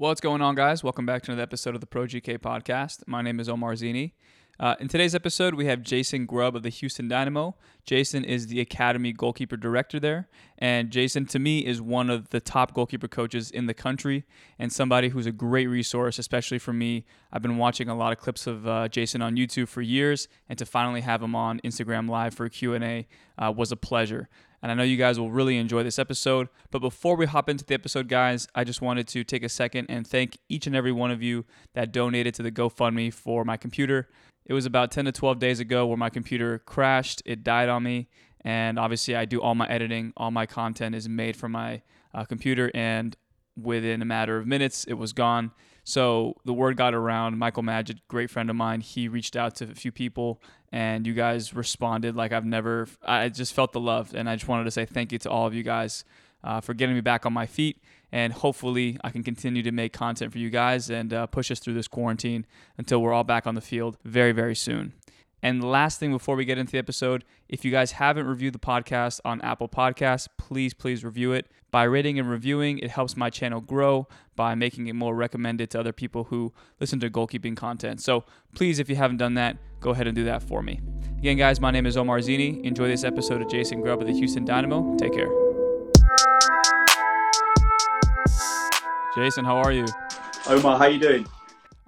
What's going on, guys? Welcome back to another episode of the Pro GK podcast. My name is Omar Zini. Uh, in today's episode, we have Jason Grubb of the Houston Dynamo. Jason is the Academy goalkeeper director there. And Jason, to me, is one of the top goalkeeper coaches in the country and somebody who's a great resource, especially for me. I've been watching a lot of clips of uh, Jason on YouTube for years, and to finally have him on Instagram Live for a Q&A uh, was a pleasure and I know you guys will really enjoy this episode. But before we hop into the episode, guys, I just wanted to take a second and thank each and every one of you that donated to the GoFundMe for my computer. It was about 10 to 12 days ago where my computer crashed, it died on me, and obviously I do all my editing, all my content is made from my uh, computer, and within a matter of minutes, it was gone. So the word got around. Michael Magid, great friend of mine, he reached out to a few people, and you guys responded like I've never. I just felt the love, and I just wanted to say thank you to all of you guys uh, for getting me back on my feet. And hopefully, I can continue to make content for you guys and uh, push us through this quarantine until we're all back on the field very, very soon. And last thing before we get into the episode, if you guys haven't reviewed the podcast on Apple Podcasts, please, please review it. By rating and reviewing, it helps my channel grow by making it more recommended to other people who listen to goalkeeping content. So please, if you haven't done that, go ahead and do that for me. Again, guys, my name is Omar Zini. Enjoy this episode of Jason Grubb of the Houston Dynamo. Take care. Jason, how are you? Omar, how you doing?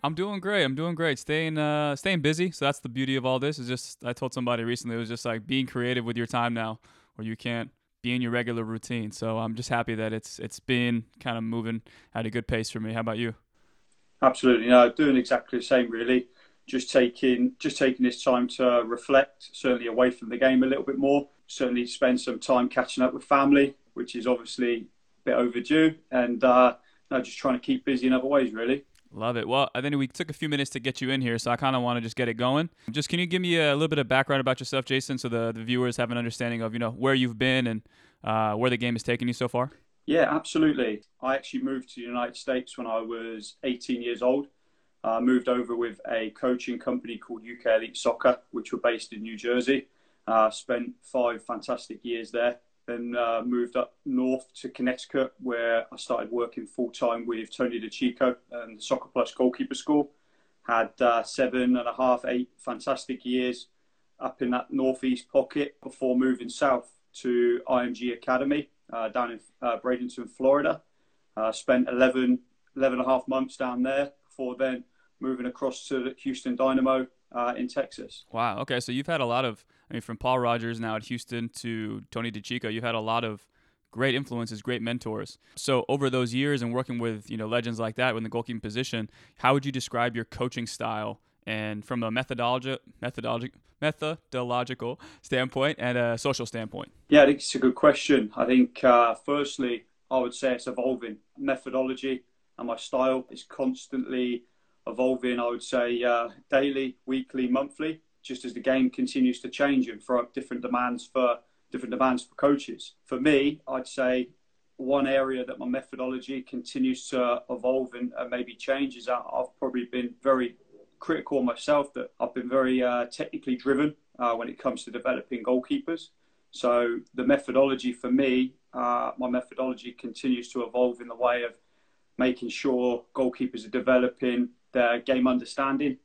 I'm doing great. I'm doing great. Staying uh staying busy. So that's the beauty of all this. Is just I told somebody recently it was just like being creative with your time now, where you can't be in your regular routine. So I'm just happy that it's it's been kind of moving at a good pace for me. How about you? Absolutely. No, doing exactly the same really. Just taking just taking this time to reflect, certainly away from the game a little bit more. Certainly spend some time catching up with family, which is obviously a bit overdue, and uh, no, just trying to keep busy in other ways really. Love it. Well, I think we took a few minutes to get you in here, so I kind of want to just get it going. Just can you give me a little bit of background about yourself, Jason, so the, the viewers have an understanding of you know where you've been and uh, where the game has taken you so far? Yeah, absolutely. I actually moved to the United States when I was 18 years old. I uh, moved over with a coaching company called UK Elite Soccer, which were based in New Jersey. Uh, spent five fantastic years there then uh, moved up north to Connecticut, where I started working full time with Tony DiCicco and the Soccer Plus Goalkeeper School. Had uh, seven and a half, eight fantastic years up in that northeast pocket before moving south to IMG Academy uh, down in uh, Bradenton, Florida. Uh, spent 11, 11 and a half months down there before then moving across to the Houston Dynamo uh, in Texas. Wow. Okay, so you've had a lot of, I mean, from Paul Rogers now at Houston to Tony DiCicco, you've had a lot of great influences, great mentors. So over those years and working with you know legends like that in the goalkeeping position, how would you describe your coaching style and from a methodology, methodology, methodological standpoint and a social standpoint? Yeah, I think it's a good question. I think uh, firstly, I would say it's evolving. Methodology and my style is constantly evolving, I would say, uh, daily, weekly, monthly, just as the game continues to change and throw up different demands for different demands for coaches. For me, I'd say one area that my methodology continues to evolve and, maybe change is that I've probably been very critical myself that I've been very uh, technically driven uh, when it comes to developing goalkeepers. So the methodology for me, uh, my methodology continues to evolve in the way of making sure goalkeepers are developing their game understanding,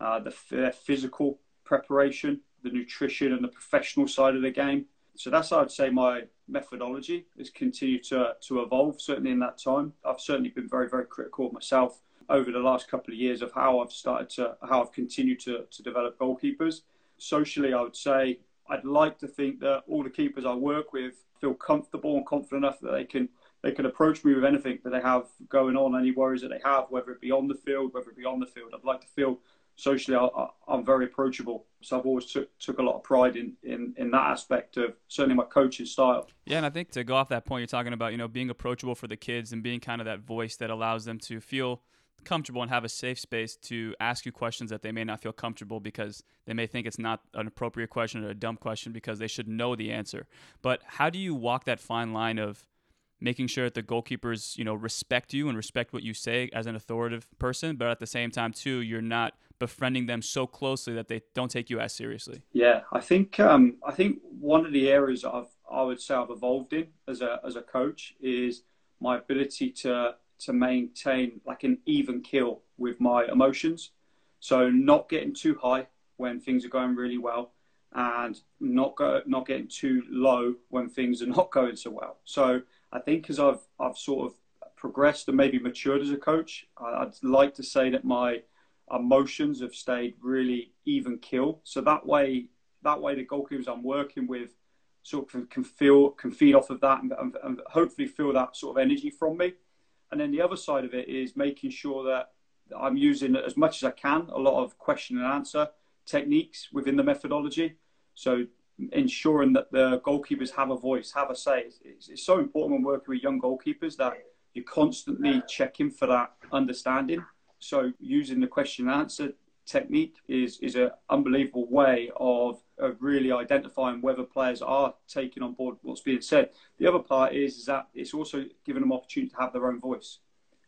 uh, the, their physical preparation, the nutrition, and the professional side of the game. So that's, I'd say, my methodology has continued to, to evolve, certainly in that time. I've certainly been very, very critical of myself over the last couple of years of how I've started to, how I've continued to, to develop goalkeepers. Socially, I would say I'd like to think that all the keepers I work with feel comfortable and confident enough that they can they can approach me with anything that they have going on, any worries that they have, whether it be on the field, whether it be on the field. I'd like to feel socially I, am very approachable. So I've always took, took a lot of pride in, in, in that aspect of certainly my coaching style. Yeah, and I think to go off that point, you're talking about, you know, being approachable for the kids and being kind of that voice that allows them to feel comfortable and have a safe space to ask you questions that they may not feel comfortable because they may think it's not an appropriate question or a dumb question because they should know the answer. But how do you walk that fine line of making sure that the goalkeepers, you know, respect you and respect what you say as an authoritative person, but at the same time too, you're not befriending them so closely that they don't take you as seriously. Yeah, I think um, I think one of the areas I've I would say I've evolved in as a as a coach is my ability to to maintain like an even kill with my emotions. So not getting too high when things are going really well, and not go not getting too low when things are not going so well. So I think as I've I've sort of progressed and maybe matured as a coach, I'd like to say that my emotions have stayed really even kill. So that way that way the goalkeepers I'm working with sort of can feel can feed off of that and, and, and hopefully feel that sort of energy from me. And then the other side of it is making sure that I'm using as much as I can a lot of question and answer techniques within the methodology. So ensuring that the goalkeepers have a voice, have a say. It's, it's so important when working with young goalkeepers that you're constantly checking for that understanding. So using the question and answer technique is is an unbelievable way of, of really identifying whether players are taking on board what's being said. The other part is, is that it's also giving them opportunity to have their own voice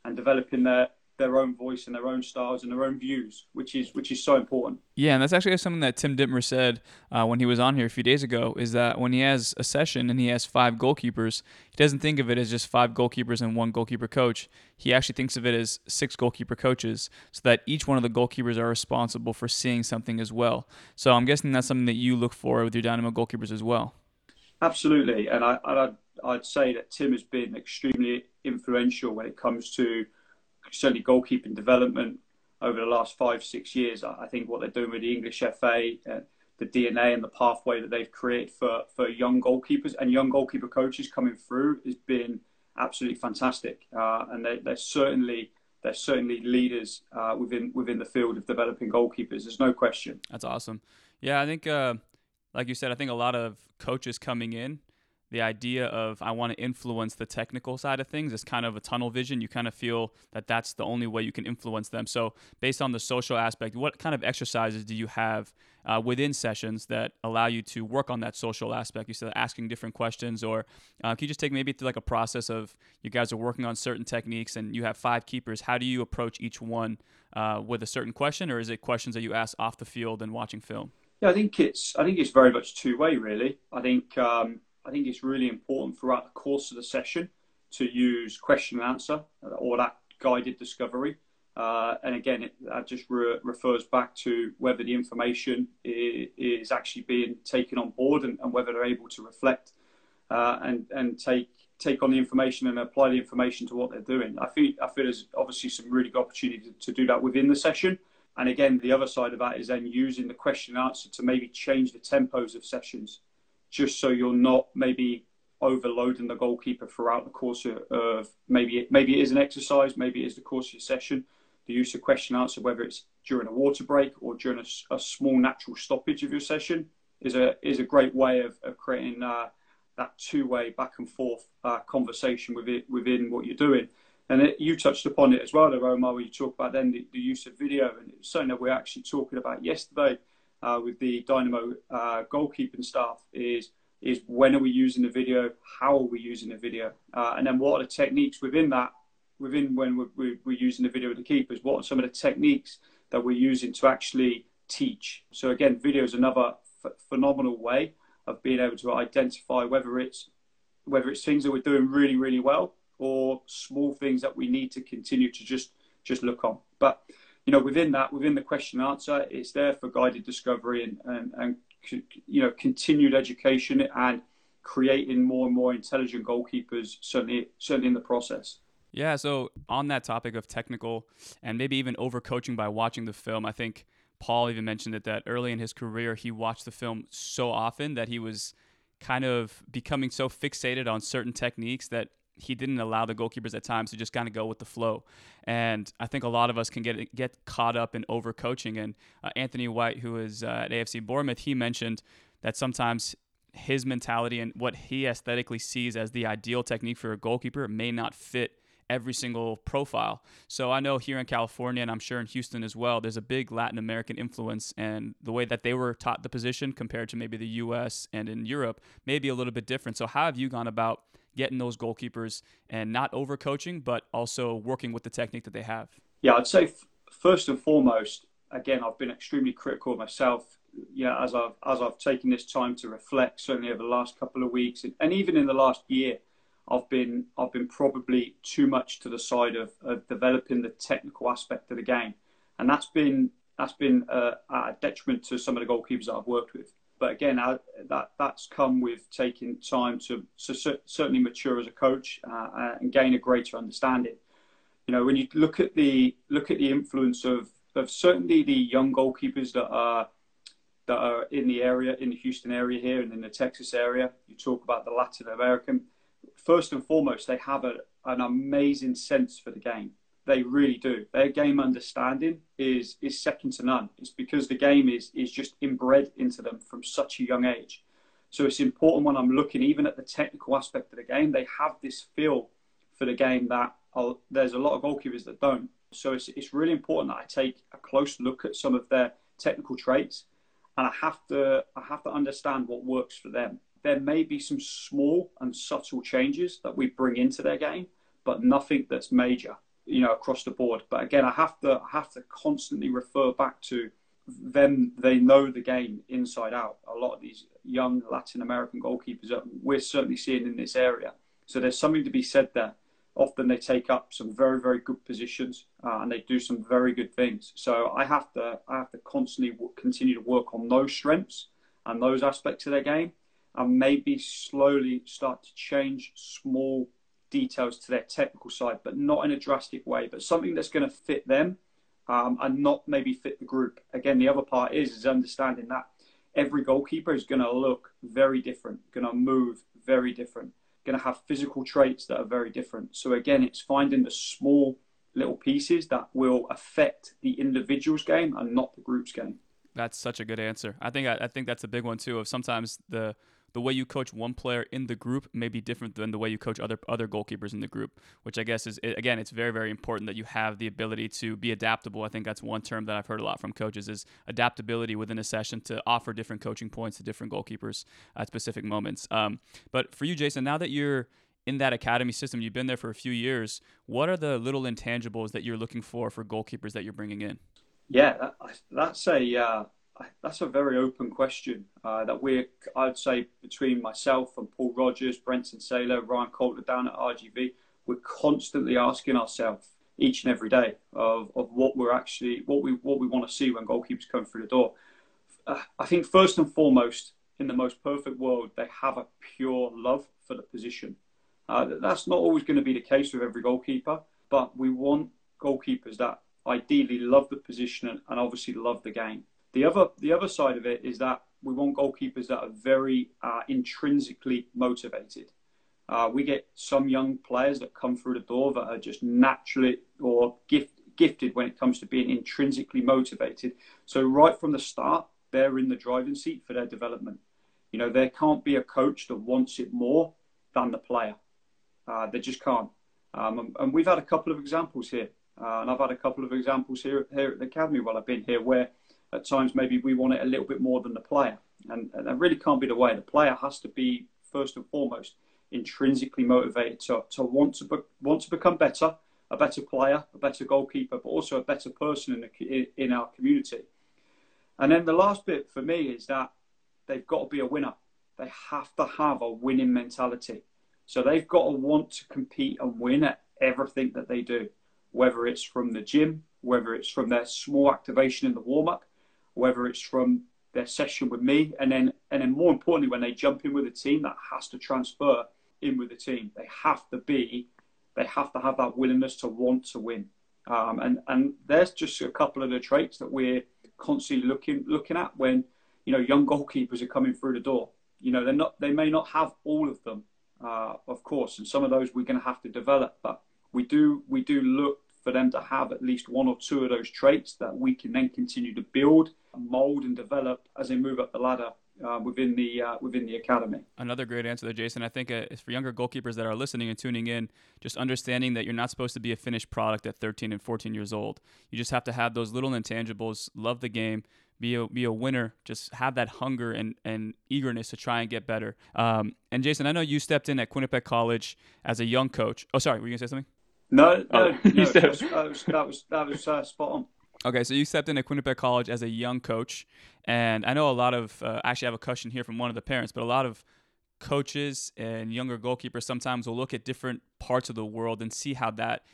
and developing their their own voice and their own styles and their own views, which is which is so important. Yeah, and that's actually something that Tim Dittmer said uh, when he was on here a few days ago. Is that when he has a session and he has five goalkeepers, he doesn't think of it as just five goalkeepers and one goalkeeper coach. He actually thinks of it as six goalkeeper coaches, so that each one of the goalkeepers are responsible for seeing something as well. So I'm guessing that's something that you look for with your Dynamo goalkeepers as well. Absolutely, and I, I'd, I'd say that Tim has been extremely influential when it comes to certainly goalkeeping development over the last five, six years. I think what they're doing with the English FA, uh, the DNA and the pathway that they've created for, for young goalkeepers and young goalkeeper coaches coming through has been absolutely fantastic. Uh, and they, they're certainly they're certainly leaders uh, within within the field of developing goalkeepers. There's no question. That's awesome. Yeah, I think, uh, like you said, I think a lot of coaches coming in the idea of I want to influence the technical side of things is kind of a tunnel vision. You kind of feel that that's the only way you can influence them. So, based on the social aspect, what kind of exercises do you have uh, within sessions that allow you to work on that social aspect? You said asking different questions, or uh, can you just take maybe through like a process of you guys are working on certain techniques and you have five keepers? How do you approach each one uh, with a certain question, or is it questions that you ask off the field and watching film? Yeah, I think it's I think it's very much two way really. I think um, I think it's really important throughout the course of the session to use question and answer or that guided discovery. Uh, and again, it, that just re- refers back to whether the information is, is actually being taken on board and, and, whether they're able to reflect uh, and and take take on the information and apply the information to what they're doing. I feel I feel there's obviously some really good opportunity to, to do that within the session. And again, the other side of that is then using the question and answer to maybe change the tempos of sessions just so you're not maybe overloading the goalkeeper throughout the course of, maybe it, maybe it is an exercise, maybe it is the course of your session. The use of question answer, whether it's during a water break or during a, a small natural stoppage of your session, is a is a great way of, of creating uh, that two way back and forth uh, conversation within within what you're doing. And it, you touched upon it as well, though, Omar, where you talk about then the, the use of video, and it's something that we're actually talking about yesterday uh, with the Dynamo uh, goalkeeping staff is is when are we using the video, how are we using the video, uh, and then what are the techniques within that, within when we're, we're, using the video with the keepers, what are some of the techniques that we're using to actually teach. So again, video is another f- phenomenal way of being able to identify whether it's whether it's things that we're doing really really well or small things that we need to continue to just just look on. But you know, within that, within the question and answer, it's there for guided discovery and, and, and you know, continued education and creating more and more intelligent goalkeepers, certainly, certainly in the process. Yeah, so on that topic of technical and maybe even overcoaching by watching the film, I think Paul even mentioned it that early in his career, he watched the film so often that he was kind of becoming so fixated on certain techniques that he didn't allow the goalkeepers at times to just kind of go with the flow. And I think a lot of us can get get caught up in overcoaching. And uh, Anthony White, who is uh, at AFC Bournemouth, he mentioned that sometimes his mentality and what he aesthetically sees as the ideal technique for a goalkeeper may not fit every single profile. So I know here in California, and I'm sure in Houston as well, there's a big Latin American influence, and the way that they were taught the position compared to maybe the U.S. and in Europe may be a little bit different. So how have you gone about getting those goalkeepers and not overcoaching, but also working with the technique that they have? Yeah, I'd say f- first and foremost, again, I've been extremely critical of myself. Yeah, as I've as I've taken this time to reflect, certainly over the last couple of weeks, and, and even in the last year, I've been I've been probably too much to the side of, of developing the technical aspect of the game, and that's been that's been uh, a, a detriment to some of the goalkeepers that I've worked with. But again, I, that that's come with taking time to, certainly mature as a coach uh, uh, and gain a greater understanding. You know, when you look at the look at the influence of of certainly the young goalkeepers that are that are in the area, in the Houston area here, and in the Texas area. You talk about the Latin American. First and foremost, they have a, an amazing sense for the game. They really do. Their game understanding is is second to none. It's because the game is is just inbred into them from such a young age. So it's important when I'm looking even at the technical aspect of the game. They have this feel for the game that I'll, there's a lot of goalkeepers that don't. So it's it's really important that I take a close look at some of their technical traits, and I have to I have to understand what works for them. There may be some small and subtle changes that we bring into their game, but nothing that's major you know, across the board. But again, I have to I have to constantly refer back to them. They know the game inside out. A lot of these young Latin American goalkeepers that we're certainly seeing in this area. So there's something to be said there. Often they take up some very very good positions uh, and they do some very good things. So I have to I have to constantly continue to work on those strengths and those aspects of their game, and maybe slowly start to change small details to their technical side, but not in a drastic way, but something that's going to fit them um, and not maybe fit the group. Again, the other part is is understanding that every goalkeeper is going to look very different, going to move very different, going to have physical traits that are very different. So again, it's finding the small little pieces that will affect the individual's game and not the group's game. That's such a good answer. I think I, I think that's a big one too. Of sometimes the the way you coach one player in the group may be different than the way you coach other other goalkeepers in the group, which I guess is again it's very very important that you have the ability to be adaptable. I think that's one term that I've heard a lot from coaches is adaptability within a session to offer different coaching points to different goalkeepers at specific moments. Um, but for you, Jason, now that you're in that academy system, you've been there for a few years. What are the little intangibles that you're looking for for goalkeepers that you're bringing in? Yeah, that's a uh, that's a very open question uh, that we're, I'd say, between myself and Paul Rogers, Brenton Saylor, Ryan Coulter down at RGV, we're constantly asking ourselves each and every day of, of what we're actually, what we, what we want to see when goalkeepers come through the door. Uh, I think first and foremost, in the most perfect world, they have a pure love for the position. Uh, that's not always going to be the case with every goalkeeper, but we want goalkeepers that ideally love the position and, and obviously love the game. The other the other side of it is that we want goalkeepers that are very uh, intrinsically motivated. Uh, we get some young players that come through the door that are just naturally or gift, gifted when it comes to being intrinsically motivated. So right from the start, they're in the driving seat for their development. You know, there can't be a coach that wants it more than the player. Uh, they just can't. Um, and, and, we've had a couple of examples here, uh, and I've had a couple of examples here here at the academy while I've been here, where at times maybe we want it a little bit more than the player. And, and that really can't be the way. The player has to be, first and foremost, intrinsically motivated to, to want to be, want to become better, a better player, a better goalkeeper, but also a better person in, the, in our community. And then the last bit for me is that they've got to be a winner. They have to have a winning mentality. So they've got to want to compete and win at everything that they do, whether it's from the gym, whether it's from their small activation in the warm up, whether it's from their session with me, and then and then more importantly, when they jump in with a team, that has to transfer in with the team. They have to be, they have to have that willingness to want to win. Um, and and there's just a couple of the traits that we're constantly looking looking at when you know young goalkeepers are coming through the door. You know they're not they may not have all of them, uh, of course, and some of those we're going to have to develop. But we do we do look for them to have at least one or two of those traits that we can then continue to build, mold, and develop as they move up the ladder uh, within the uh, within the academy. Another great answer there, Jason. I think uh, for younger goalkeepers that are listening and tuning in, just understanding that you're not supposed to be a finished product at 13 and 14 years old. You just have to have those little intangibles, love the game, be a be a winner. Just have that hunger and, and eagerness to try and get better. Um, and Jason, I know you stepped in at Quinnipiac College as a young coach. Oh, sorry, were you gonna say something? No, no, oh, no that was, that was, that was, that was uh, spot on. Okay, so you stepped in at Quinnipiac College as a young coach, and I know a lot of. Uh, actually, I have a question here from one of the parents, but a lot of coaches and younger goalkeepers sometimes will look at different parts of the world and see how that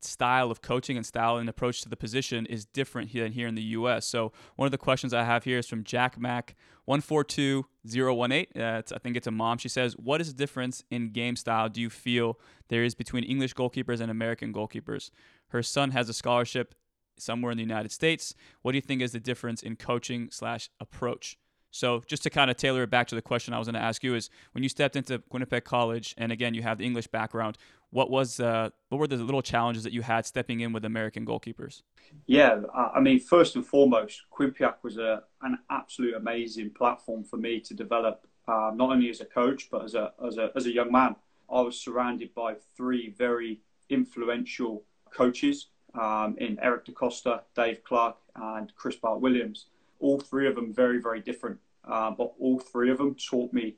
style of coaching and style and approach to the position is different than here in the U.S. So one of the questions I have here is from Jack Mac one four two zero one eight. Uh, I think it's a mom. She says, "What is the difference in game style do you feel there is between English goalkeepers and American goalkeepers?" Her son has a scholarship somewhere in the United States. What do you think is the difference in coaching slash approach? So just to kind of tailor it back to the question I was going to ask you is when you stepped into Quinnipiac College, and again you have the English background, what was uh, what were the little challenges that you had stepping in with American goalkeepers? Yeah, I mean, first and foremost, Quinnipiac was a, an absolute amazing platform for me to develop, uh, not only as a coach but as a, as a as a young man. I was surrounded by three very influential coaches um, in Eric Da Costa, Dave Clark, and Chris Bart Williams. All three of them very, very different, uh, but all three of them taught me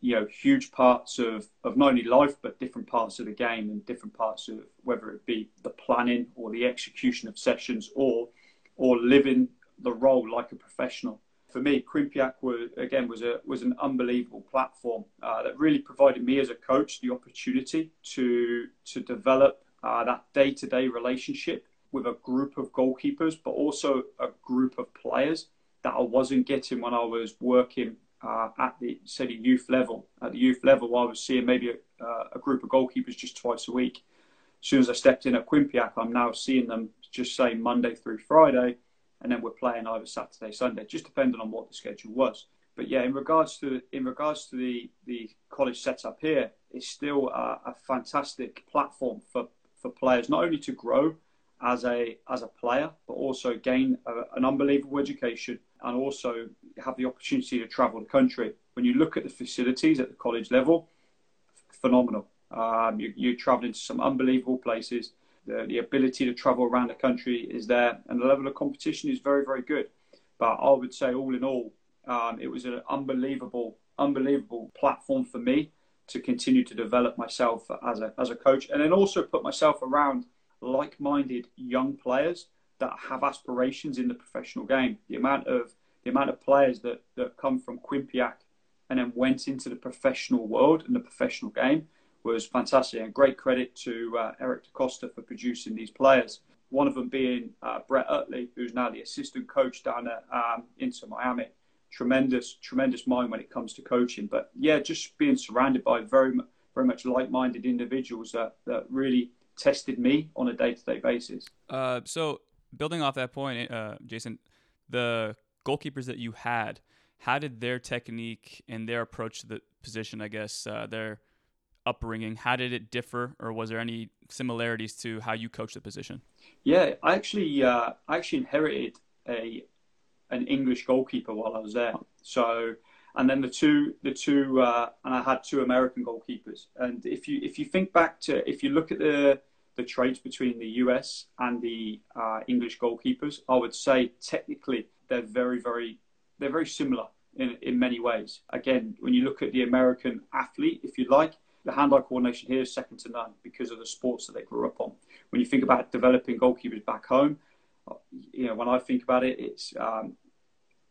you know huge parts of, of not only life but different parts of the game and different parts of whether it be the planning or the execution of sessions or or living the role like a professional. For me, Quinnipiac was again was a was an unbelievable platform uh, that really provided me as a coach the opportunity to to develop uh, that day to day relationship with a group of goalkeepers, but also a group of players that I wasn't getting when I was working uh, at the the youth level. At the youth level, I was seeing maybe a, uh, a, group of goalkeepers just twice a week. As soon as I stepped in at Quinnipiac, I'm now seeing them just say Monday through Friday, and then we're playing either Saturday, Sunday, just depending on what the schedule was. But yeah, in regards to in regards to the the college setup here, it's still a, a fantastic platform for for players not only to grow as a as a player, but also gain a, an unbelievable education and also have the opportunity to travel the country. When you look at the facilities at the college level, phenomenal. Um, you, you're traveling to some unbelievable places. The, the ability to travel around the country is there, and the level of competition is very, very good. But I would say, all in all, um, it was an unbelievable, unbelievable platform for me to continue to develop myself as a as a coach, and then also put myself around like-minded young players that have aspirations in the professional game. The amount of the amount of players that, that come from Quinnipiac and then went into the professional world and the professional game was fantastic. And great credit to uh, Eric Da Costa for producing these players. One of them being uh, Brett Utley, who's now the assistant coach down at um, Inter Miami. Tremendous, tremendous mind when it comes to coaching. But yeah, just being surrounded by very, very much like-minded individuals that, that really tested me on a day-to-day basis. Uh, so building off that point, uh, Jason, the goalkeepers that you had, how did their technique and their approach to the position, I guess, uh, their upbringing, how did it differ, or was there any similarities to how you coach the position? Yeah, I actually, uh, I actually inherited a an English goalkeeper while I was there. So, and then the two, the two, uh, and I had two American goalkeepers. And if you if you think back to, if you look at the the traits between the US and the uh, English goalkeepers, I would say technically they're very, very, they're very similar in, in many ways. Again, when you look at the American athlete, if you like, the hand-eye coordination here is second to none because of the sports that they grew up on. When you think about developing goalkeepers back home, uh, you know, when I think about it, it's um,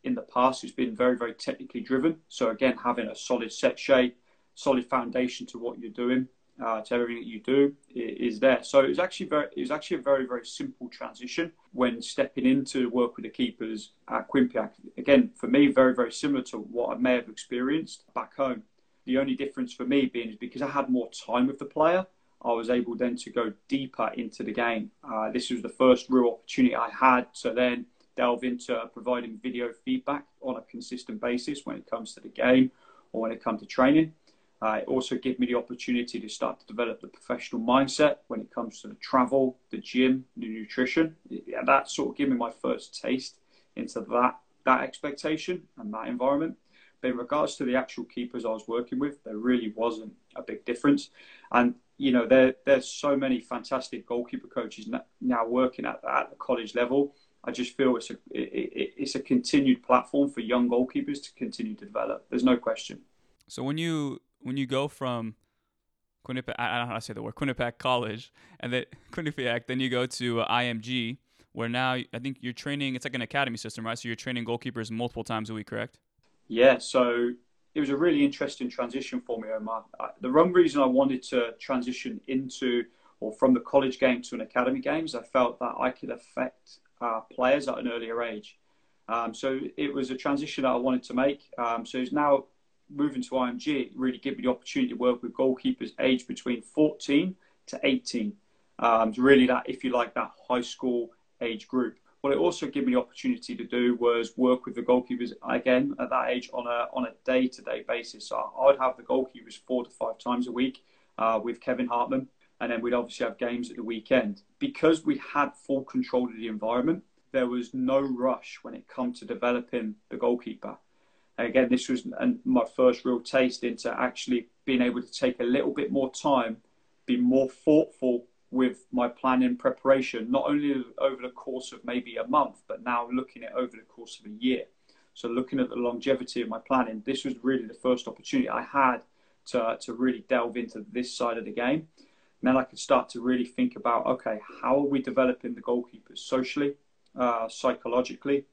in the past it's been very, very technically driven. So again, having a solid set shape, solid foundation to what you're doing, uh, to everything that you do is there. So it was actually very, it was actually a very, very simple transition when stepping into work with the keepers at Quinnipiac. Again, for me, very, very similar to what I may have experienced back home. The only difference for me being is because I had more time with the player, I was able then to go deeper into the game. Uh, this was the first real opportunity I had to then delve into providing video feedback on a consistent basis when it comes to the game or when it comes to training. Uh, it also gave me the opportunity to start to develop the professional mindset when it comes to the travel, the gym, the nutrition. Yeah, that sort of gave me my first taste into that that expectation and that environment. But in regards to the actual keepers I was working with, there really wasn't a big difference. And you know, there there's so many fantastic goalkeeper coaches now working at at the college level. I just feel it's a it, it's a continued platform for young goalkeepers to continue to develop. There's no question. So when you when you go from Quinnipiac, I don't know how to say the word, Quinnipiac College, and then Quinnipiac, then you go to uh, IMG, where now I think you're training. It's like an academy system, right? So you're training goalkeepers multiple times a week, correct? Yeah. So it was a really interesting transition for me, Omar. The one reason I wanted to transition into or from the college game to an academy game is I felt that I could affect uh, players at an earlier age. Um, so it was a transition that I wanted to make. Um, so it's now moving to IMG, really gave me the opportunity to work with goalkeepers aged between 14 to 18. Um, really that, if you like, that high school age group. What it also gave me the opportunity to do was work with the goalkeepers again at that age on a on a day to day basis. So I'd have the goalkeepers four to five times a week uh, with Kevin Hartman, and then we'd obviously have games at the weekend. Because we had full control of the environment, there was no rush when it come to developing the goalkeeper. And again, this was my first real taste into actually being able to take a little bit more time, be more thoughtful with my planning preparation, not only over the course of maybe a month, but now looking at over the course of a year. So looking at the longevity of my planning, this was really the first opportunity I had to, to really delve into this side of the game. And then I could start to really think about, okay, how are we developing the goalkeepers socially, uh, psychologically,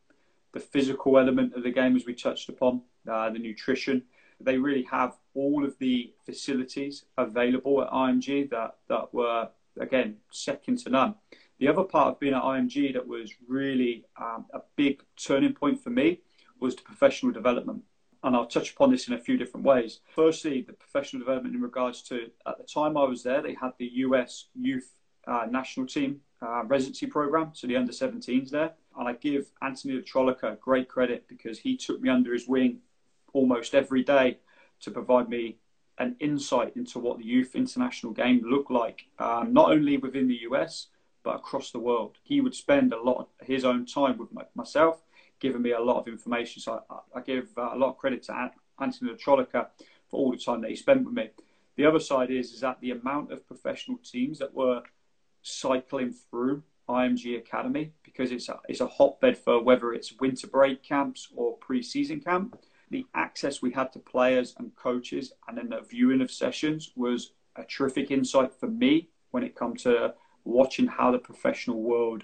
the physical element of the game, as we touched upon, uh, the nutrition. They really have all of the facilities available at IMG that, that were again, second to none. The other part of being at IMG that was really um, a big turning point for me was the professional development. And I'll touch upon this in a few different ways. Firstly, the professional development in regards to at the time I was there, they had the US youth uh, national team uh, residency program, so the under 17s there. And I give Anthony Trolica great credit because he took me under his wing almost every day to provide me an insight into what the youth international game looked like, um, not only within the US, but across the world. He would spend a lot of his own time with my, myself, giving me a lot of information. So I, I give uh, a lot of credit to Anthony Trolica for all the time that he spent with me. The other side is, is that the amount of professional teams that were cycling through IMG Academy, because it's a, it's a hotbed for whether it's winter break camps or pre-season camp, the access we had to players and coaches and then the viewing of sessions was a terrific insight for me when it comes to watching how the professional world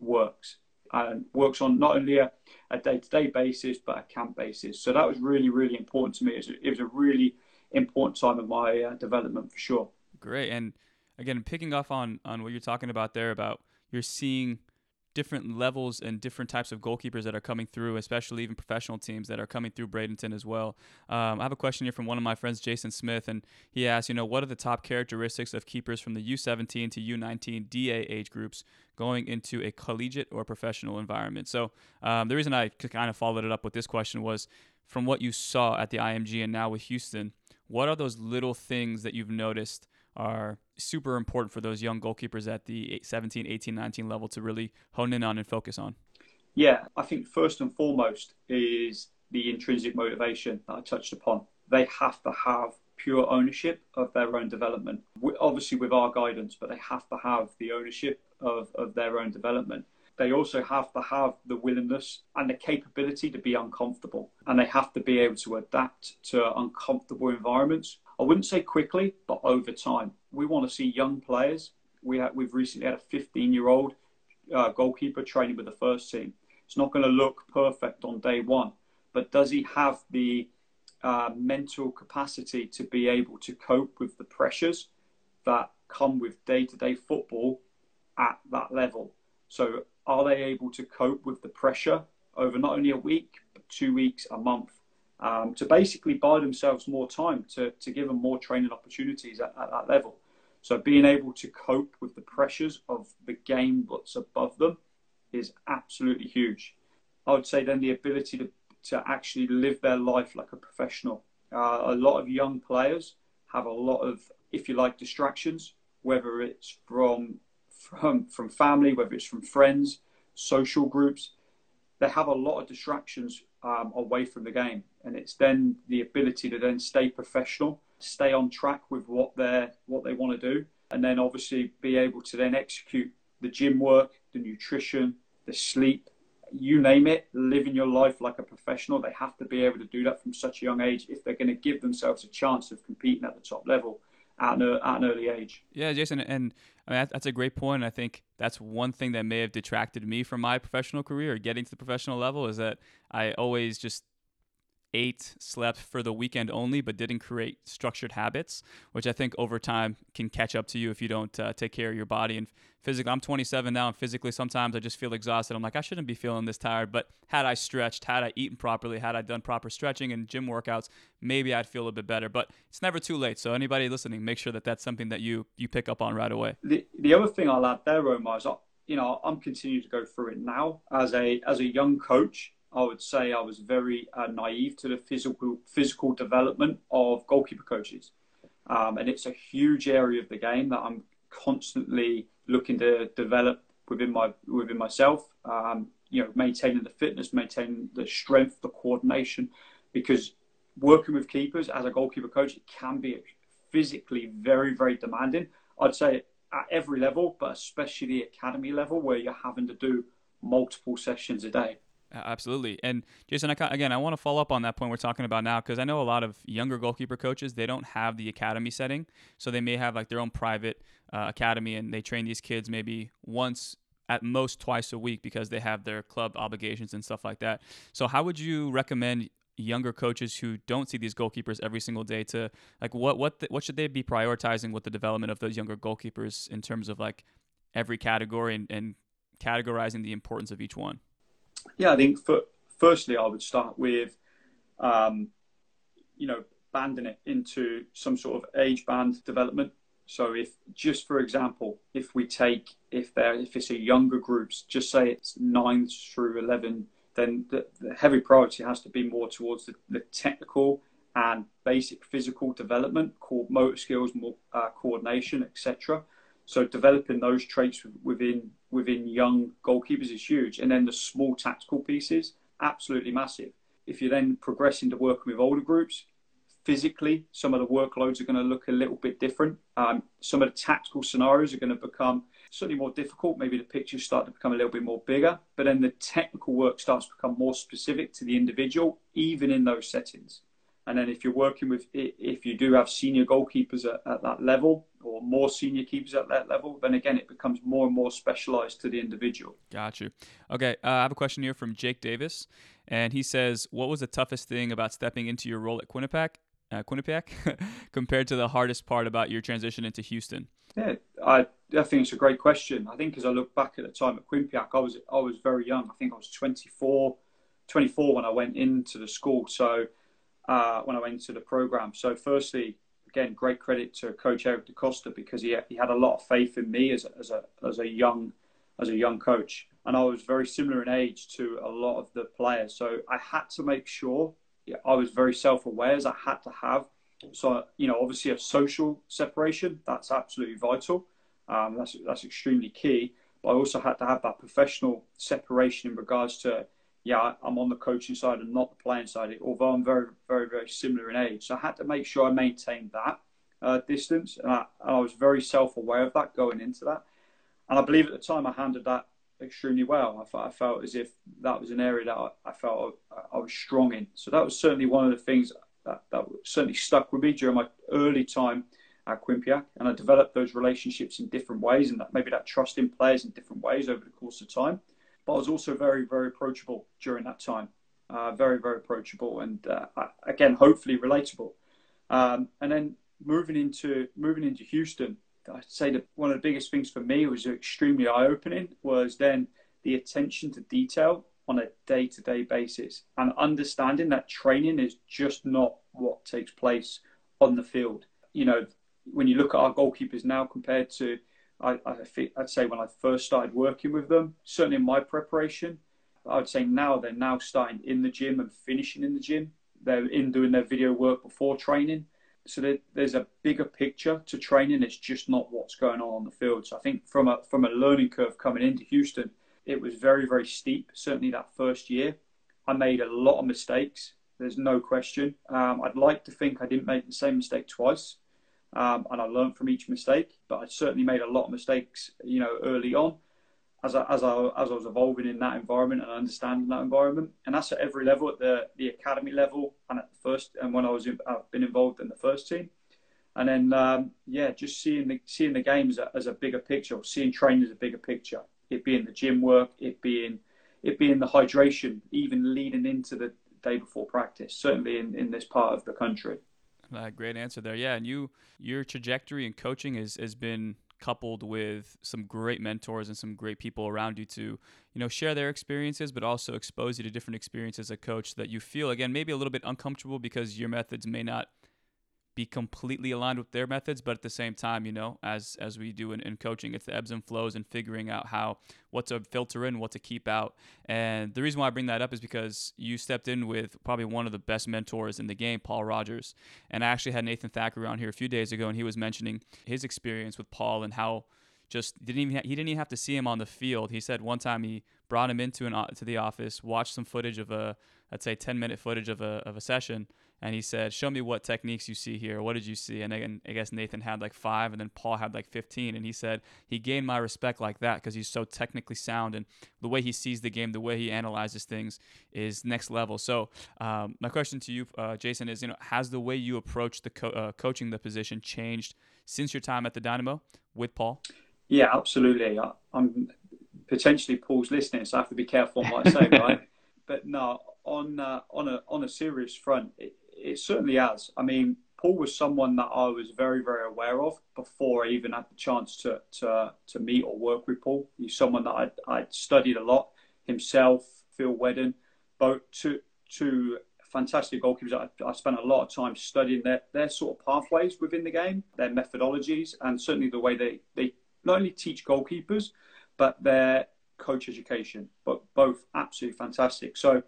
works and works on not only a, a day-to-day basis but a camp basis. So that was really really important to me. It was a, it was a really important time of my uh, development for sure. Great. And again picking off on on what you're talking about there about you're seeing different levels and different types of goalkeepers that are coming through, especially even professional teams that are coming through Bradenton as well. Um, I have a question here from one of my friends, Jason Smith, and he asked, you know, what are the top characteristics of keepers from the U17 to U19 DA age groups going into a collegiate or professional environment? So um, the reason I kind of followed it up with this question was from what you saw at the IMG and now with Houston, what are those little things that you've noticed are super important for those young goalkeepers at the 17, 18, 19 level to really hone in on and focus on? Yeah, I think first and foremost is the intrinsic motivation that I touched upon. They have to have pure ownership of their own development, obviously with our guidance, but they have to have the ownership of, of their own development. They also have to have the willingness and the capability to be uncomfortable, and they have to be able to adapt to uncomfortable environments I wouldn't say quickly, but over time. We want to see young players. We have, we've recently had a 15 year old uh, goalkeeper training with the first team. It's not going to look perfect on day one, but does he have the uh, mental capacity to be able to cope with the pressures that come with day to day football at that level? So, are they able to cope with the pressure over not only a week, but two weeks, a month? Um, to basically buy themselves more time to, to give them more training opportunities at, at that level. So being able to cope with the pressures of the game that's above them is absolutely huge. I would say then the ability to, to actually live their life like a professional. Uh, a lot of young players have a lot of, if you like, distractions, whether it's from from from family, whether it's from friends, social groups. They have a lot of distractions um, away from the game. And it's then the ability to then stay professional, stay on track with what they what they want to do, and then obviously be able to then execute the gym work, the nutrition, the sleep, you name it, living your life like a professional. They have to be able to do that from such a young age if they're going to give themselves a chance of competing at the top level at an, at an early age. Yeah, Jason, and I mean, that's a great point. I think that's one thing that may have detracted me from my professional career getting to the professional level is that I always just ate, slept for the weekend only, but didn't create structured habits, which I think over time can catch up to you if you don't uh, take care of your body. And physically, I'm 27 now, and physically, sometimes I just feel exhausted. I'm like, I shouldn't be feeling this tired. But had I stretched, had I eaten properly, had I done proper stretching and gym workouts, maybe I'd feel a bit better. But it's never too late. So anybody listening, make sure that that's something that you you pick up on right away. The the other thing I'll add there, Omar, is you know I'm continuing to go through it now as a as a young coach. I would say I was very uh, naive to the physical physical development of goalkeeper coaches, um, and it's a huge area of the game that I'm constantly looking to develop within my within myself. Um, you know, maintaining the fitness, maintaining the strength, the coordination, because working with keepers as a goalkeeper coach, it can be physically very very demanding. I'd say at every level, but especially the academy level, where you're having to do multiple sessions a day. Absolutely. And Jason, I, again, I want to follow up on that point we're talking about now because I know a lot of younger goalkeeper coaches, they don't have the academy setting. So they may have like their own private uh, academy and they train these kids maybe once at most twice a week because they have their club obligations and stuff like that. So how would you recommend younger coaches who don't see these goalkeepers every single day to like what what the, what should they be prioritizing with the development of those younger goalkeepers in terms of like every category and, and categorizing the importance of each one? Yeah, I think for, firstly I would start with, um, you know, banding it into some sort of age band development. So if just for example, if we take if there if it's a younger groups, just say it's nine through eleven, then the, the heavy priority has to be more towards the, the, technical and basic physical development, called motor skills, more, uh, coordination, etc. So developing those traits within within young goalkeepers is huge, and then the small tactical pieces, absolutely massive. If you then progress into working with older groups, physically, some of the workloads are going to look a little bit different. Um, some of the tactical scenarios are going to become certainly more difficult. Maybe the pictures start to become a little bit more bigger, but then the technical work starts to become more specific to the individual, even in those settings. And then if you're working with, if you do have senior goalkeepers at, at that level or more senior keepers at that level, then again, it becomes more and more specialized to the individual. Got you. Okay. Uh, I have a question here from Jake Davis. And he says, What was the toughest thing about stepping into your role at Quinnipiac, uh, Quinnipiac compared to the hardest part about your transition into Houston? Yeah, I, I think it's a great question. I think as I look back at the time at Quinnipiac, I was I was very young. I think I was 24, 24 when I went into the school. So uh, when I went into the program. So firstly, again, great credit to Coach Eric Da Costa because he he had a lot of faith in me as as a as a young as a young coach, and I was very similar in age to a lot of the players. So I had to make sure I was very self aware as I had to have. So you know, obviously a social separation that's absolutely vital. Um, that's that's extremely key. But I also had to have that professional separation in regards to yeah, I'm on the coaching side and not the playing side, although I'm very, very, very similar in age. So I had to make sure I maintained that uh, distance, and I, and I, was very self aware of that going into that. And I believe at the time I handled that extremely well. I felt, I felt as if that was an area that I, I felt I, I, was strong in. So that was certainly one of the things that, that certainly stuck with me during my early time at Quinnipiac. and I developed those relationships in different ways, and that maybe that trust in players in different ways over the course of time but I was also very, very approachable during that time. Uh, very, very approachable, and uh, again, hopefully relatable. Um, and then moving into moving into Houston, I'd say that one of the biggest things for me was extremely eye-opening. Was then the attention to detail on a day-to-day basis, and understanding that training is just not what takes place on the field. You know, when you look at our goalkeepers now compared to I, I'd say when I first started working with them, certainly in my preparation, I would say now they're now starting in the gym and finishing in the gym. They're in doing their video work before training. So there's a bigger picture to training. It's just not what's going on on the field. So I think from a from a learning curve coming into Houston, it was very very steep. Certainly that first year, I made a lot of mistakes. There's no question. Um, I'd like to think I didn't make the same mistake twice um, and I learned from each mistake. But I certainly made a lot of mistakes, you know, early on, as I, as I as I was evolving in that environment and understanding that environment. And that's at every level, at the the academy level, and at the first, and when I was in, I've been involved in the first team. And then, um, yeah, just seeing the seeing the game as a, as a bigger picture, or seeing training as a bigger picture. It being the gym work, it being it being the hydration, even leading into the day before practice. Certainly in, in this part of the country. Uh, great answer there. Yeah, and you your trajectory in coaching has has been coupled with some great mentors and some great people around you to you know share their experiences but also expose you to different experiences as a coach that you feel again maybe a little bit uncomfortable because your methods may not be completely aligned with their methods but at the same time you know as as we do in, in coaching it's the ebbs and flows and figuring out how what to filter in what to keep out and the reason why i bring that up is because you stepped in with probably one of the best mentors in the game paul rogers and i actually had nathan thacker on here a few days ago and he was mentioning his experience with paul and how just didn't even he didn't even have to see him on the field. He said one time he brought him into an to the office, watched some footage of a let's say 10 minute footage of a of a session, and he said, "Show me what techniques you see here. What did you see?" And again, I guess Nathan had like five, and then Paul had like 15. And he said he gained my respect like that because he's so technically sound, and the way he sees the game, the way he analyzes things, is next level. So, um, my question to you, uh, Jason, is you know, has the way you approach the co- uh, coaching the position changed since your time at the Dynamo with Paul? Yeah, absolutely. I, am potentially Paul's listening, so I have to be careful what I say, right? But no, on uh, on a on a serious front, it, it certainly has. I mean, Paul was someone that I was very, very aware of before I even had the chance to to, to meet or work with Paul. He's someone that I'd, I'd studied a lot. Himself, Phil Wheddon, both two two fantastic goalkeepers. I, I spent a lot of time studying their their sort of pathways within the game, their methodologies, and certainly the way they they not only teach goalkeepers, but their coach education. But both absolutely fantastic. So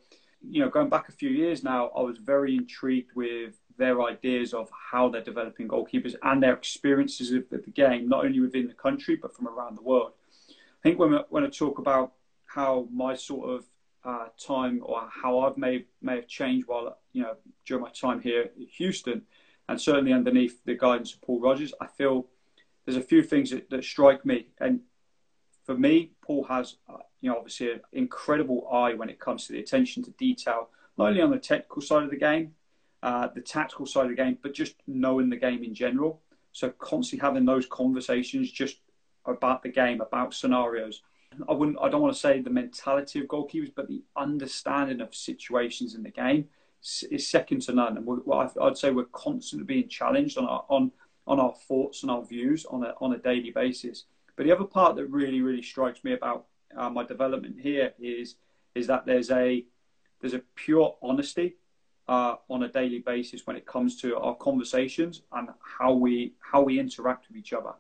you know, going back a few years now, I was very intrigued with their ideas of how they're developing goalkeepers and their experiences of the game, not only within the country but from around the world. I think when when I talk about how my sort of uh, time or how I've may may have changed while you know during my time here in Houston, and certainly underneath the guidance of Paul Rogers, I feel there's a few things that, that strike me. And for me, Paul has uh, you know, obviously an incredible eye when it comes to the attention to detail, not only on the technical side of the game, uh, the tactical side of the game, but just knowing the game in general. So constantly having those conversations just about the game, about scenarios. I wouldn't, I don't want to say the mentality of goalkeepers, but the understanding of situations in the game is second to none. And I'd say we're constantly being challenged on our on on our thoughts and our views on a on a daily basis. But the other part that really really strikes me about uh, my development here is is that there's a there's a pure honesty uh, on a daily basis when it comes to our conversations and how we how we interact with each other.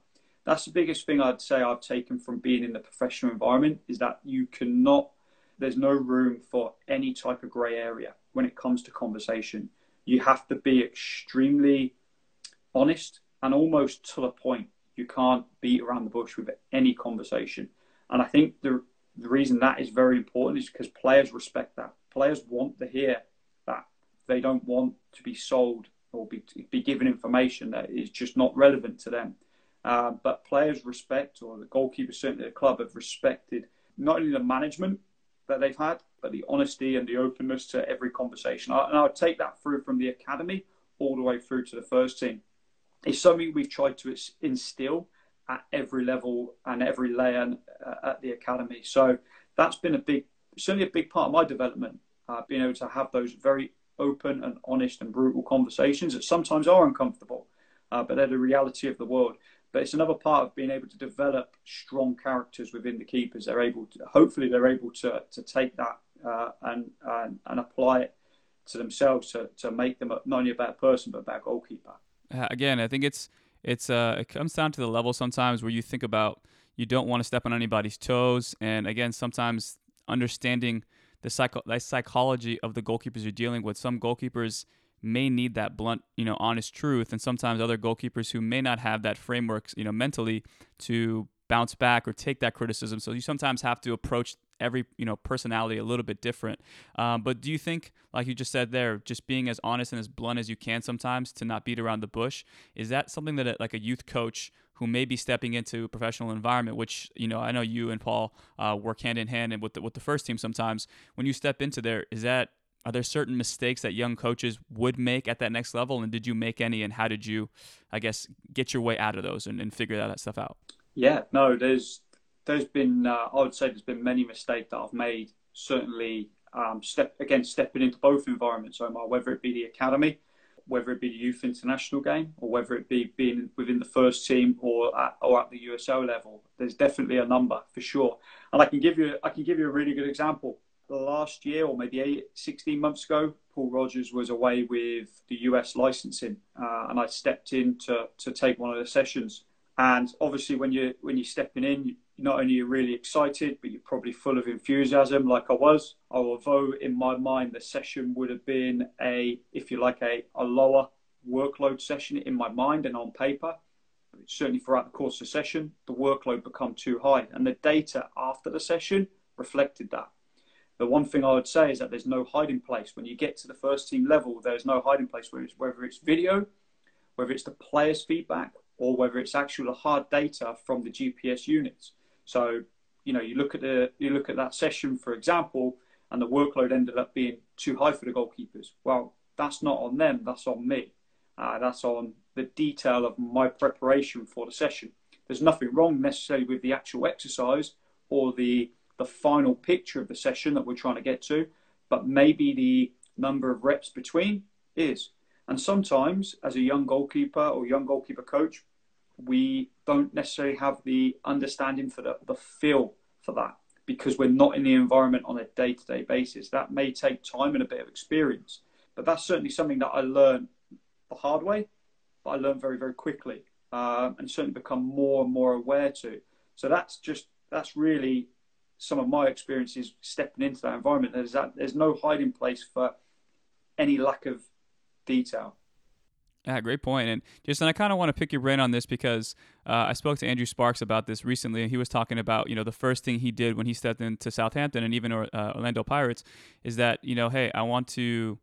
That's the biggest thing I'd say I've taken from being in the professional environment is that you cannot there's no room for any type of grey area when it comes to conversation. You have to be extremely honest and almost to the point. You can't beat around the bush with any conversation. And I think the the reason that is very important is because players respect that. Players want to hear that. They don't want to be sold or be, be given information that is just not relevant to them. Uh, but players respect, or the goalkeepers certainly the club have respected not only the management that they've had, but the honesty and the openness to every conversation. And I would take that through from the academy all the way through to the first team. It's something we've tried to instill at every level and every layer uh, at the academy. So that's been a big, certainly a big part of my development, uh, being able to have those very open and honest and brutal conversations that sometimes are uncomfortable, uh, but they're the reality of the world. But it's another part of being able to develop strong characters within the keepers. They're able to, hopefully, they're able to to take that uh, and, and and apply it to themselves to to make them not only a better person but a better goalkeeper. Uh, again, I think it's it's uh, it comes down to the level sometimes where you think about you don't want to step on anybody's toes, and again, sometimes understanding the psycho the psychology of the goalkeepers you're dealing with. Some goalkeepers may need that blunt, you know, honest truth, and sometimes other goalkeepers who may not have that framework, you know, mentally to bounce back or take that criticism. So you sometimes have to approach every you know personality a little bit different. Um, but do you think, like you just said there, just being as honest and as blunt as you can sometimes to not beat around the bush, is that something that like a youth coach who may be stepping into a professional environment, which you know I know you and Paul uh, work hand in hand and with the, with the first team sometimes. When you step into there, is that are there certain mistakes that young coaches would make at that next level and did you make any and how did you i guess get your way out of those and, and figure that stuff out yeah no there's there's been, uh, I would say, there's been many mistakes that I've made. Certainly, um, step again stepping into both environments, Omar, whether it be the academy, whether it be the youth international game, or whether it be being within the first team or at, or at the USL level. There's definitely a number for sure, and I can give you I can give you a really good example. Last year, or maybe eight, 16 months ago, Paul Rogers was away with the US licensing, uh, and I stepped in to, to take one of the sessions. And obviously, when you when you're stepping in, not only you're really excited, but you're probably full of enthusiasm, like I was. Although in my mind the session would have been a, if you like, a, a lower workload session in my mind and on paper. Certainly throughout the course of the session, the workload become too high, and the data after the session reflected that. The one thing I would say is that there's no hiding place when you get to the first team level. There's no hiding place, whether it's video, whether it's the players' feedback, or whether it's actual hard data from the GPS units. So, you know, you look at the you look at that session, for example, and the workload ended up being too high for the goalkeepers. Well, that's not on them. That's on me. Uh, that's on the detail of my preparation for the session. There's nothing wrong necessarily with the actual exercise or the the final picture of the session that we're trying to get to, but maybe the number of reps between is. And sometimes, as a young goalkeeper or young goalkeeper coach, we don't necessarily have the understanding for the, the feel for that because we're not in the environment on a day to day basis. That may take time and a bit of experience, but that's certainly something that I learned the hard way, but I learned very, very quickly um, and certainly become more and more aware to. So that's just, that's really some of my experiences stepping into that environment. There's, that, there's no hiding place for any lack of detail. Yeah, great point. And Jason, I kind of want to pick your brain on this because uh, I spoke to Andrew Sparkes about this recently, and he was talking about you know the first thing he did when he stepped into Southampton and even uh, Orlando Pirates is that you know hey I want to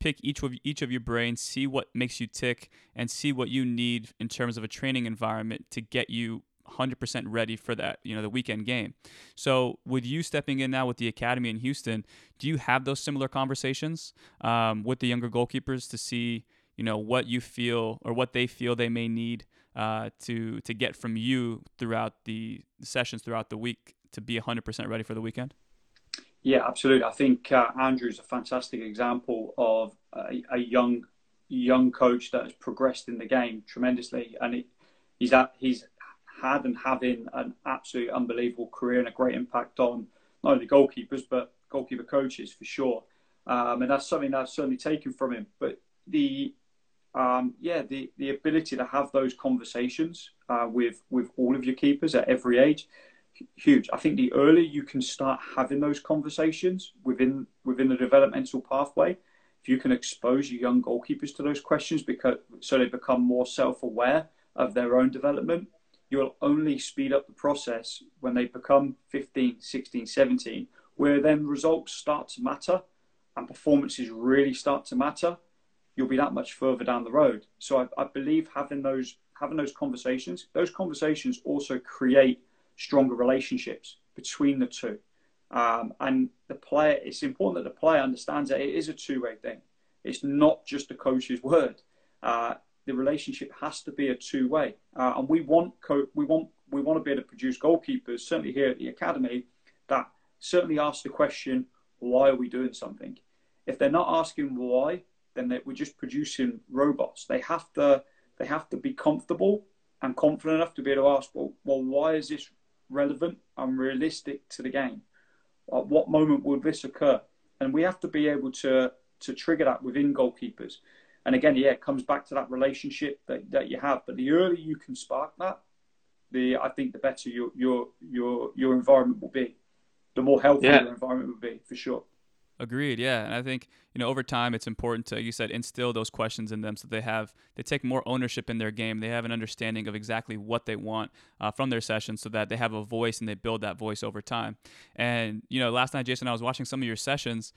pick each of each of your brains, see what makes you tick, and see what you need in terms of a training environment to get you 100% ready for that, you know, the weekend game. So, with you stepping in now with the academy in Houston, do you have those similar conversations um, with the younger goalkeepers to see, you know, what you feel or what they feel they may need uh, to to get from you throughout the sessions throughout the week to be 100% ready for the weekend? Yeah, absolutely. I think uh, Andrew is a fantastic example of a, a young young coach that has progressed in the game tremendously, and it, he's at, he's had and having an absolutely unbelievable career and a great impact on not only goalkeepers but goalkeeper coaches for sure. Um, and that's something I've certainly taken from him. But the um, yeah, the, the ability to have those conversations uh, with with all of your keepers at every age, huge. I think the earlier you can start having those conversations within within the developmental pathway, if you can expose your young goalkeepers to those questions, because so they become more self aware of their own development, you'll only speed up the process when they become 15, 16, 17, where then results start to matter and performances really start to matter. You'll be that much further down the road. So I, I believe having those having those conversations, those conversations also create stronger relationships between the two. Um, and the player, it's important that the player understands that it is a two-way thing. It's not just the coach's word. Uh, the relationship has to be a two way. Uh, and we want co- we want we want to be able to produce goalkeepers, certainly here at the academy, that certainly ask the question, why are we doing something? If they're not asking why, then they, we're just producing robots. They have to they have to be comfortable and confident enough to be able to ask, well, well why is this relevant and realistic to the game? At what moment will this occur? And we have to be able to to trigger that within goalkeepers. And again, yeah, it comes back to that relationship that, that you have. But the earlier you can spark that, the I think the better your your your your environment will be. The more healthy yeah. your environment will be, for sure. Agreed. Yeah, and I think you know over time it's important to, you said, instill those questions in them so they have they take more ownership in their game. They have an understanding of exactly what they want uh, from their sessions, so that they have a voice and they build that voice over time. And you know, last night, Jason, I was watching some of your sessions,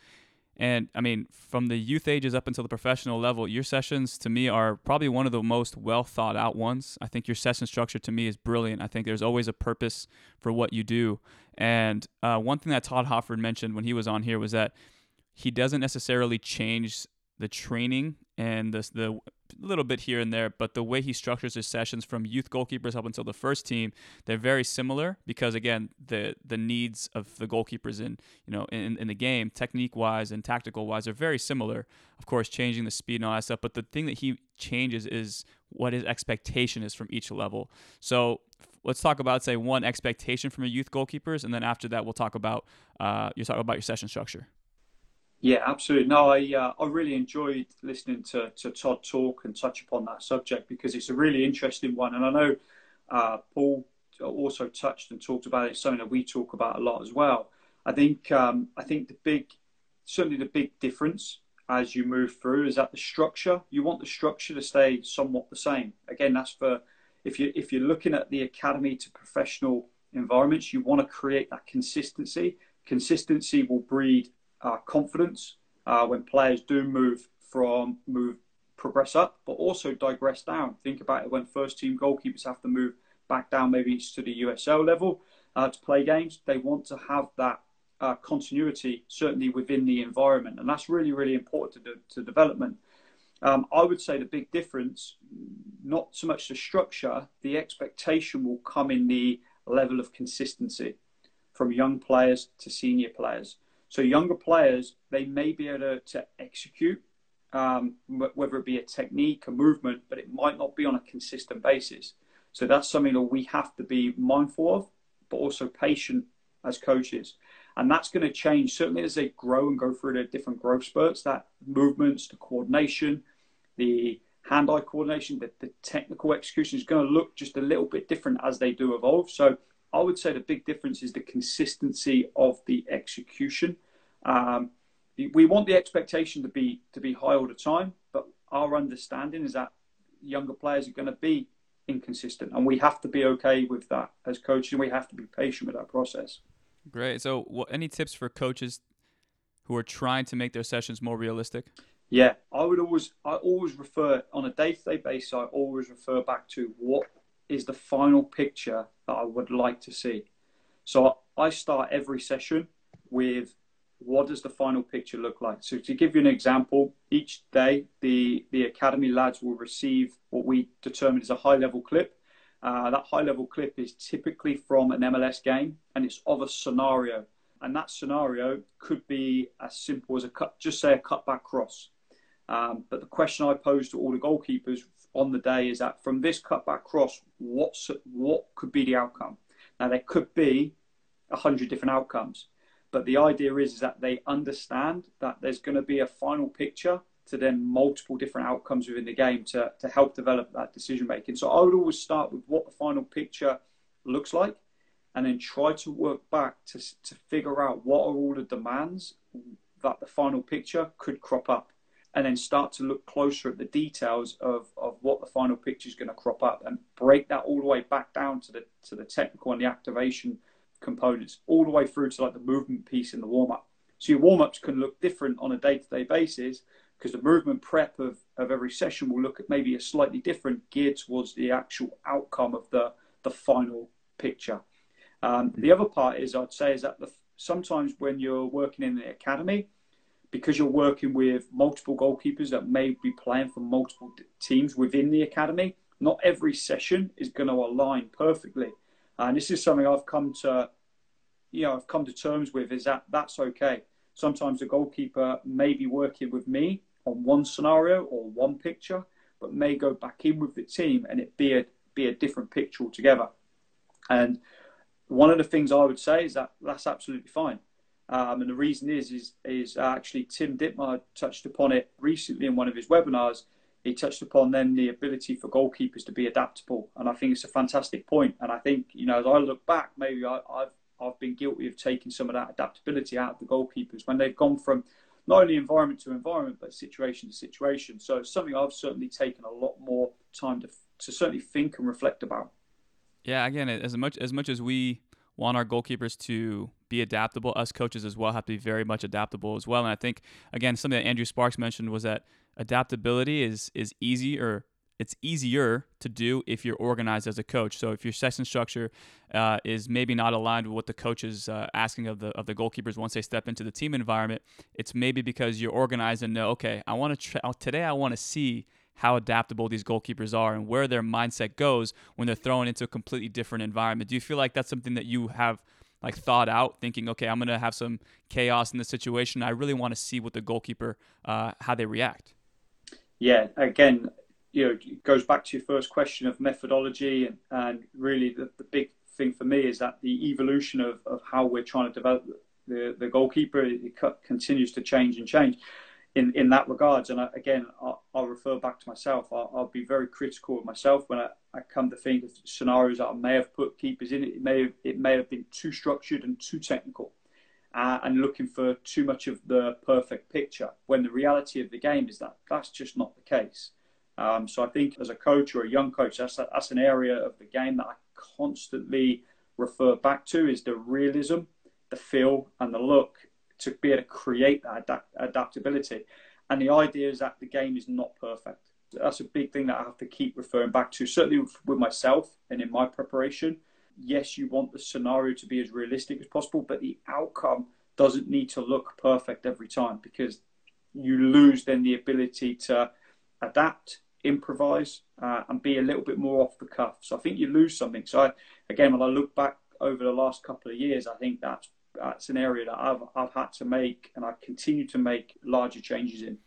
and I mean, from the youth ages up until the professional level, your sessions to me are probably one of the most well thought out ones. I think your session structure to me is brilliant. I think there's always a purpose for what you do. And uh, one thing that Todd Hoffard mentioned when he was on here was that he doesn't necessarily change the training and the, the little bit here and there, but the way he structures his sessions from youth goalkeepers up until the first team, they're very similar because again, the the needs of the goalkeepers in you know in, in the game, technique wise and tactical wise, are very similar. Of course, changing the speed and all that stuff, but the thing that he changes is what his expectation is from each level. So let's talk about say one expectation from a youth goalkeepers, and then after that we'll talk about uh, you talk about your session structure. Yeah, absolutely. No, I uh, I really enjoyed listening to, to Todd talk and touch upon that subject because it's a really interesting one, and I know uh, Paul also touched and talked about it. It's something that we talk about a lot as well. I think um, I think the big, certainly the big difference as you move through is that the structure you want the structure to stay somewhat the same. Again, that's for if you if you're looking at the academy to professional environments, you want to create that consistency. Consistency will breed uh, confidence uh, when players do move from move progress up, but also digress down. Think about it when first team goalkeepers have to move back down, maybe to the USL level uh, to play games. They want to have that uh, continuity, certainly within the environment, and that's really really important to, to development. Um, I would say the big difference, not so much the structure, the expectation will come in the level of consistency from young players to senior players. So younger players, they may be able to, to execute, um, whether it be a technique, a movement, but it might not be on a consistent basis. So that's something that we have to be mindful of, but also patient as coaches. And that's going to change certainly as they grow and go through their different growth spurts. That movements, the coordination, the hand-eye coordination, the, the technical execution is going to look just a little bit different as they do evolve. So I would say the big difference is the consistency of the execution. Um, we want the expectation to be to be high all the time, but our understanding is that younger players are going to be inconsistent, and we have to be okay with that as coaches. We have to be patient with that process. Great. So, what, any tips for coaches who are trying to make their sessions more realistic? Yeah, I would always I always refer on a day to day basis. I always refer back to what is the final picture that I would like to see. So I start every session with what does the final picture look like? So to give you an example, each day the, the academy lads will receive what we determine is a high level clip. Uh, that high level clip is typically from an MLS game and it's of a scenario. And that scenario could be as simple as a cut, just say a cutback cross. Um, but the question I pose to all the goalkeepers on the day is that from this cutback cross, what's what could be the outcome? Now there could be a hundred different outcomes, but the idea is, is that they understand that there's going to be a final picture to then multiple different outcomes within the game to, to help develop that decision making. So I would always start with what the final picture looks like and then try to work back to, to figure out what are all the demands that the final picture could crop up and then start to look closer at the details of, of what the final picture is going to crop up and break that all the way back down to the to the technical and the activation components all the way through to like the movement piece in the warm up. So your warm ups can look different on a day to day basis because the movement prep of, of every session will look at maybe a slightly different geared towards the actual outcome of the the final picture. Um, the other part is I'd say is that the, sometimes when you're working in the academy, because you're working with multiple goalkeepers that may be playing for multiple teams within the academy, not every session is going to align perfectly. And this is something I've come to, you know, I've come to terms with is that that's okay. Sometimes the goalkeeper may be working with me on one scenario or one picture, but may go back in with the team and it be a be a different picture altogether. And one of the things I would say is that that's absolutely fine. Um, and the reason is, is, is actually Tim Dittmar touched upon it recently in one of his webinars. He touched upon then the ability for goalkeepers to be adaptable, and I think it's a fantastic point. And I think you know, as I look back, maybe I, have I've been guilty of taking some of that adaptability out of the goalkeepers when they've gone from not only environment to environment, but situation to situation. So it's something I've certainly taken a lot more time to to certainly think and reflect about. Yeah, again, as much as much as we want our goalkeepers to be adaptable. Us coaches as well have to be very much adaptable as well. And I think again, something that Andrew Sparkes mentioned was that adaptability is is easier. It's easier to do if you're organized as a coach. So if your session structure uh, is maybe not aligned with what the coach is uh, asking of the of the goalkeepers once they step into the team environment, it's maybe because you're organized and know, okay, I want to today I want to see how adaptable these goalkeepers are and where their mindset goes when they're thrown into a completely different environment. Do you feel like that's something that you have like thought out, thinking, okay, I'm going to have some chaos in this situation. I really want to see what the goalkeeper, uh, how they react. Yeah, again, you know, it goes back to your first question of methodology, and, and really the, the big thing for me is that the evolution of, of how we're trying to develop the, the goalkeeper it continues to change and change in, in that regards. And I, again, I'll, I'll, refer back to myself. I'll, I'll, be very critical of myself when I, I come to think of scenarios that I may have put keepers in. It may have, it may have been too structured and too technical. Uh, and looking for too much of the perfect picture when the reality of the game is that that's just not the case. Um, so I think as a coach or a young coach, that's, a, that's an area of the game that I constantly refer back to is the realism, the feel, and the look to be able to create that adapt- adaptability. And the idea is that the game is not perfect. That's a big thing that I have to keep referring back to, certainly with, myself and in my preparation. Yes, you want the scenario to be as realistic as possible, but the outcome doesn't need to look perfect every time because you lose then the ability to adapt, improvise, uh, and be a little bit more off the cuff. So I think you lose something. So I, again, when I look back over the last couple of years, I think that's Uh, that's an area that I've I've had to make and I continue to make larger changes in.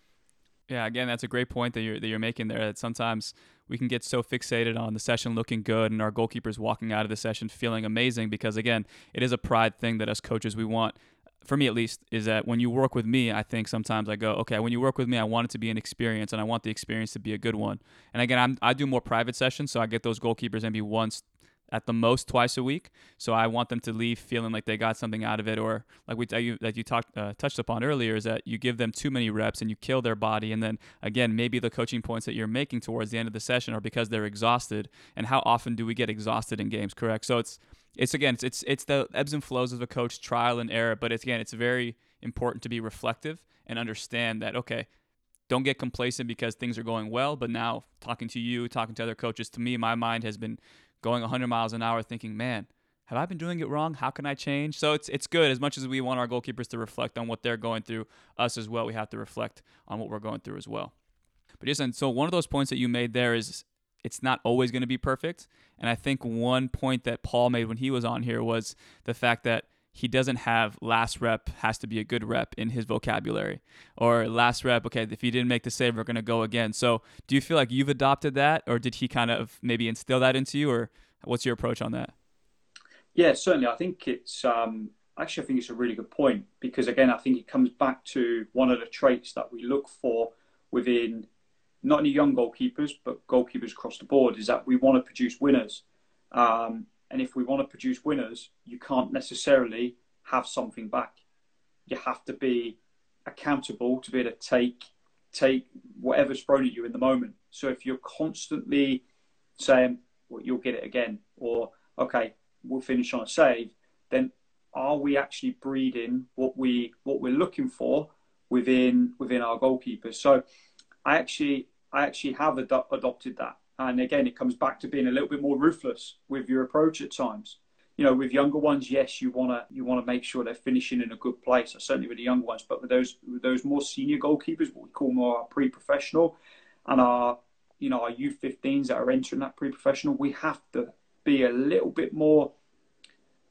Yeah, again, that's a great point that you're that you're making there. That sometimes we can get so fixated on the session looking good and our goalkeepers walking out of the session feeling amazing because again, it is a pride thing that us coaches we want for me at least, is that when you work with me, I think sometimes I go, okay, when you work with me, I want it to be an experience and I want the experience to be a good one. And again, I'm, I do more private sessions, so I get those goalkeepers maybe once at the most twice a week. So I want them to leave feeling like they got something out of it, or like we that you that you talked uh, touched upon earlier is that you give them too many reps and you kill their body, and then again maybe the coaching points that you're making towards the end of the session are because they're exhausted. And how often do we get exhausted in games? Correct. So it's it's again it's it's, it's the ebbs and flows of a coach, trial and error. But it's again it's very important to be reflective and understand that okay don't get complacent because things are going well. But now, talking to you, talking to other coaches, to me, my mind has been going 100 miles an hour thinking, man, have I been doing it wrong? How can I change? So it's it's good as much as we want our goalkeepers to reflect on what they're going through. Us as well, we have to reflect on what we're going through as well. But Jason, so one of those points that you made there is it's not always going to be perfect, and I think one point that Paul made when he was on here was the fact that he doesn't have last rep has to be a good rep in his vocabulary. Or last rep okay if he didn't make the save we're going to go again. So do you feel like you've adopted that or did he kind of maybe instill that into you or what's your approach on that? Yeah certainly. I think it's um, actually i think it's a really good point because again i think it comes back to one of the traits that we look for within not only young goalkeepers but goalkeepers across the board is that we want to produce winners. Um, and if we want to produce winners, you can't necessarily have something back. You have to be accountable to be able to take take whatever's thrown at you in the moment. So if you're constantly saying, well, you'll get it again, or okay, we'll finish on a save, then are we actually breeding what we what we're looking for within within our goalkeepers? So I actually I actually have ad- adopted that. And again, it comes back to being a little bit more ruthless with your approach at times. You know, with younger ones, yes, you wanna you wanna make sure they're finishing in a good place. Uh, certainly with the younger ones, but with those with those more senior goalkeepers, what we call more pre-professional, and our you know our U15s that are entering that pre-professional, we have to be a little bit more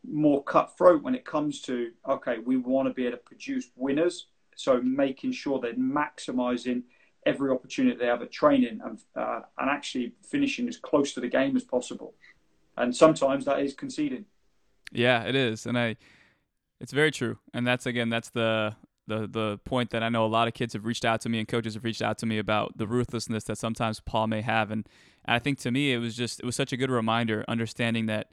more cutthroat when it comes to okay, we want to be able to produce winners. So making sure they're maximising every opportunity they have at training and, uh, and actually finishing as close to the game as possible. And sometimes that is conceding. Yeah, it is, and I, it's very true. And that's again, that's the the the point that I know a lot of kids have reached out to me and coaches have reached out to me about the ruthlessness that sometimes Paul may have, and, and I think to me it was just it was such a good reminder, understanding that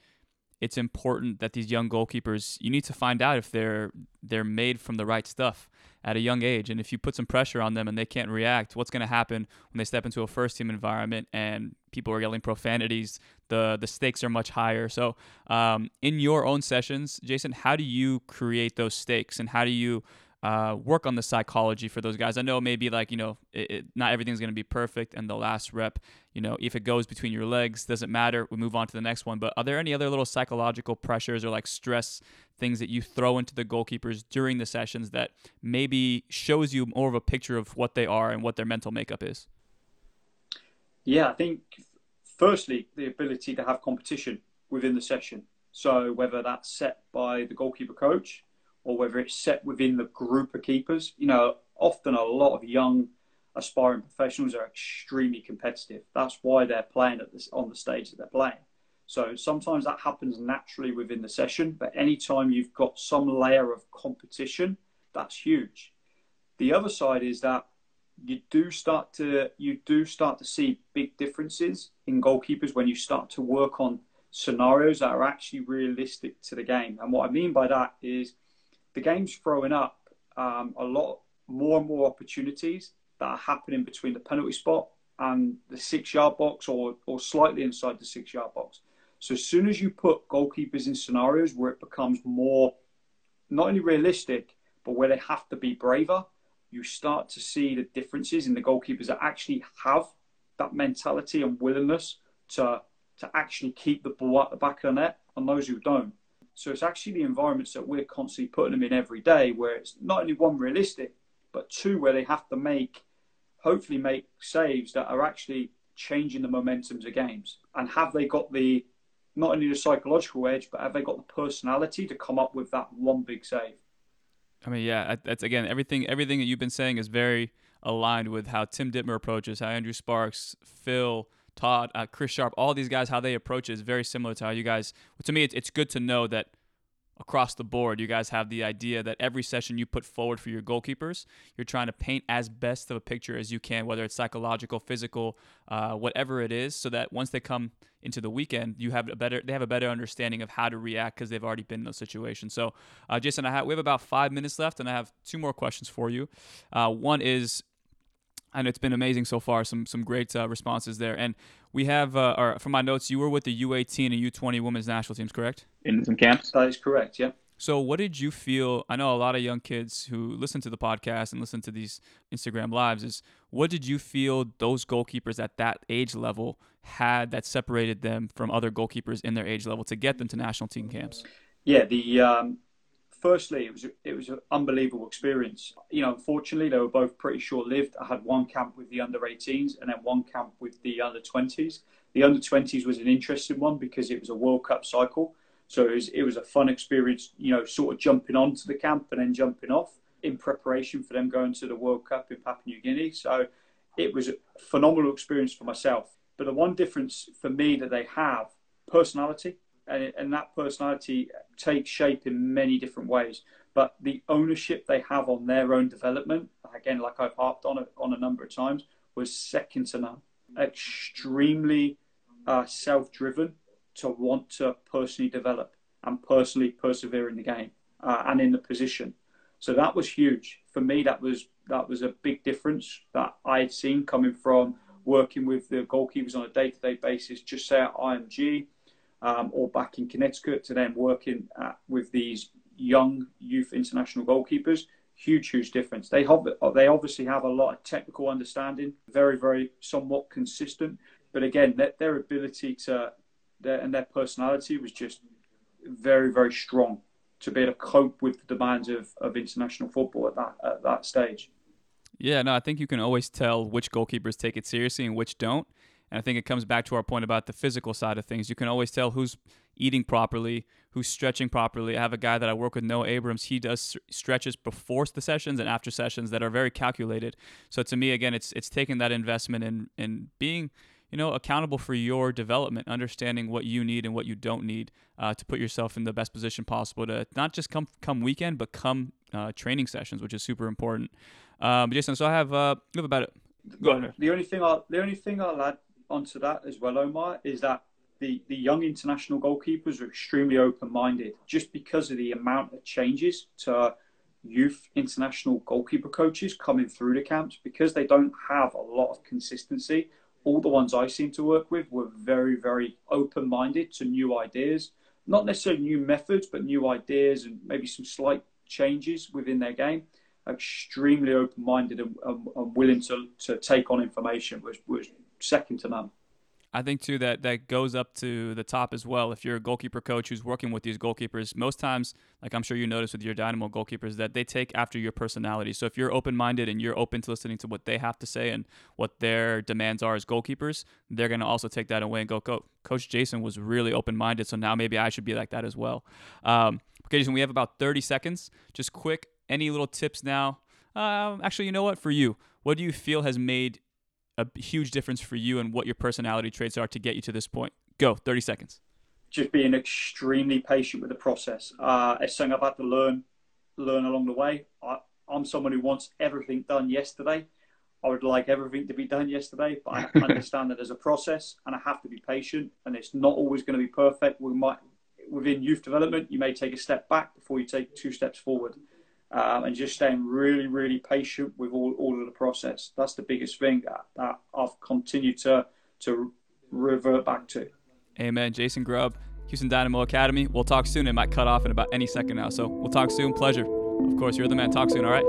it's important that these young goalkeepers you need to find out if they're they're made from the right stuff at a young age. And if you put some pressure on them and they can't react what's going to happen when they step into a first team environment and people are yelling profanities the the stakes are much higher. So um, in your own sessions jason how do you create those stakes and how do you uh, work on the psychology for those guys. I know maybe like you know it, it, not everything's going to be perfect, and the last rep, you know, if it goes between your legs, doesn't matter. We move on to the next one. But are there any other little psychological pressures or like stress things that you throw into the goalkeepers during the sessions that maybe shows you more of a picture of what they are and what their mental makeup is? Yeah, I think firstly the ability to have competition within the session. So whether that's set by the goalkeeper coach or whether it's set within the group of keepers, you know, often a lot of young aspiring professionals are extremely competitive. That's why they're playing at this on the stage that they're playing. So sometimes that happens naturally within the session, but anytime you've got some layer of competition, that's huge. The other side is that you do start to you do start to see big differences in goalkeepers when you start to work on scenarios that are actually realistic to the game. And what I mean by that is the game's throwing up um, a lot more and more opportunities that are happening between the penalty spot and the six yard box or, or slightly inside the six yard box. So as soon as you put goalkeepers in scenarios where it becomes more not only realistic, but where they have to be braver, you start to see the differences in the goalkeepers that actually have that mentality and willingness to to actually keep the ball at the back of the net and those who don't. So it's actually the environments that we're constantly putting them in every day where it's not only one realistic, but two where they have to make hopefully make saves that are actually changing the momentums of games. And have they got the not only the psychological edge, but have they got the personality to come up with that one big save? I mean, yeah, that's again everything. Everything that you've been saying is very aligned with how Tim Dittmar approaches, how Andrew Sparkes, Phil, Todd, uh, Chris Sharp, all these guys, how they approach it is very similar to how you guys. To me, it's, it's good to know that across the board, you guys have the idea that every session you put forward for your goalkeepers, you're trying to paint as best of a picture as you can, whether it's psychological, physical, uh, whatever it is, so that once they come into the weekend, you have a better they have a better understanding of how to react because they've already been in those situations. So, uh, Jason, I have, we have about five minutes left, and I have two more questions for you. Uh, one is and it's been amazing so far. Some some great uh, responses there, and we have uh, or from my notes, you were with the U18 and U20 women's national teams, correct? In some camps. That is correct. Yeah. So, what did you feel? I know a lot of young kids who listen to the podcast and listen to these Instagram lives. Is what did you feel those goalkeepers at that age level had that separated them from other goalkeepers in their age level to get them to national team camps? Yeah, the um, firstly, it was it was an unbelievable experience. You know, unfortunately, they were both pretty short lived. I had one camp with the under 18s and then one camp with the under 20s. The under 20s was an interesting one because it was a World Cup cycle, so it was it was a fun experience. You know, sort of jumping onto the camp and then jumping off in preparation for them going to the World Cup in Papua New Guinea. So it was a phenomenal experience for myself. But the one difference for me that they have personality and, and that personality takes shape in many different ways. But the ownership they have on their own development, again, like I've harped on it on a number of times, was second to none. Extremely uh, self-driven to want to personally develop and personally persevere in the game uh, and in the position. So that was huge for me. That was that was a big difference that I had seen coming from working with the goalkeepers on a day-to-day basis. Just say at IMG, um, or back in Connecticut to then working at, with these young youth international goalkeepers. Huge, huge difference. They have, they obviously have a lot of technical understanding, very, very somewhat consistent. But again, their, their ability to their, and their personality was just very, very strong to be able to cope with the demands of, of international football at that at that stage. Yeah, no, I think you can always tell which goalkeepers take it seriously and which don't. And I think it comes back to our point about the physical side of things. You can always tell who's eating properly, who's stretching properly. I have a guy that I work with, Noah Abrams. He does stretches before the sessions and after sessions that are very calculated. So to me, again, it's it's taking that investment in in being you know accountable for your development, understanding what you need and what you don't need uh, to put yourself in the best position possible to not just come come weekend, but come uh, training sessions, which is super important. Um, Jason, so I have uh, we have about. It. Go ahead. The only thing I the only thing I'll add onto that as well, Omar, is that the, the young international goalkeepers are extremely open minded just because of the amount of changes to youth international goalkeeper coaches coming through the camps because they don't have a lot of consistency. All the ones I seem to work with were very, very open minded to new ideas, not necessarily new methods, but new ideas and maybe some slight changes within their game. Extremely open minded and, and, and willing to, to take on information was, was second to none. I think too that that goes up to the top as well. If you're a goalkeeper coach who's working with these goalkeepers, most times, like I'm sure you notice with your Dynamo goalkeepers, that they take after your personality. So if you're open-minded and you're open to listening to what they have to say and what their demands are as goalkeepers, they're gonna also take that away and go, "Go, Coach Jason was really open-minded, so now maybe I should be like that as well." Um, okay, Jason, we have about 30 seconds. Just quick, any little tips now? Um, actually, you know what? For you, what do you feel has made a huge difference for you and what your personality traits are to get you to this point? Go, 30 seconds. Just being extremely patient with the process. Uh, it's something I've had to learn, learn along the way. I, I'm someone who wants everything done yesterday. I would like everything to be done yesterday, but I understand that there's a process and I have to be patient and it's not always going to be perfect. We might, within youth development, you may take a step back before you take two steps forward um, and just staying really, really patient with all, all of the process. That's the biggest thing that, that I've continued to to revert back to. Amen. Jason Grubb, Houston Dynamo Academy. We'll talk soon. It might cut off in about any second now. So we'll talk soon. Pleasure. Of course, you're the man. Talk soon. All right.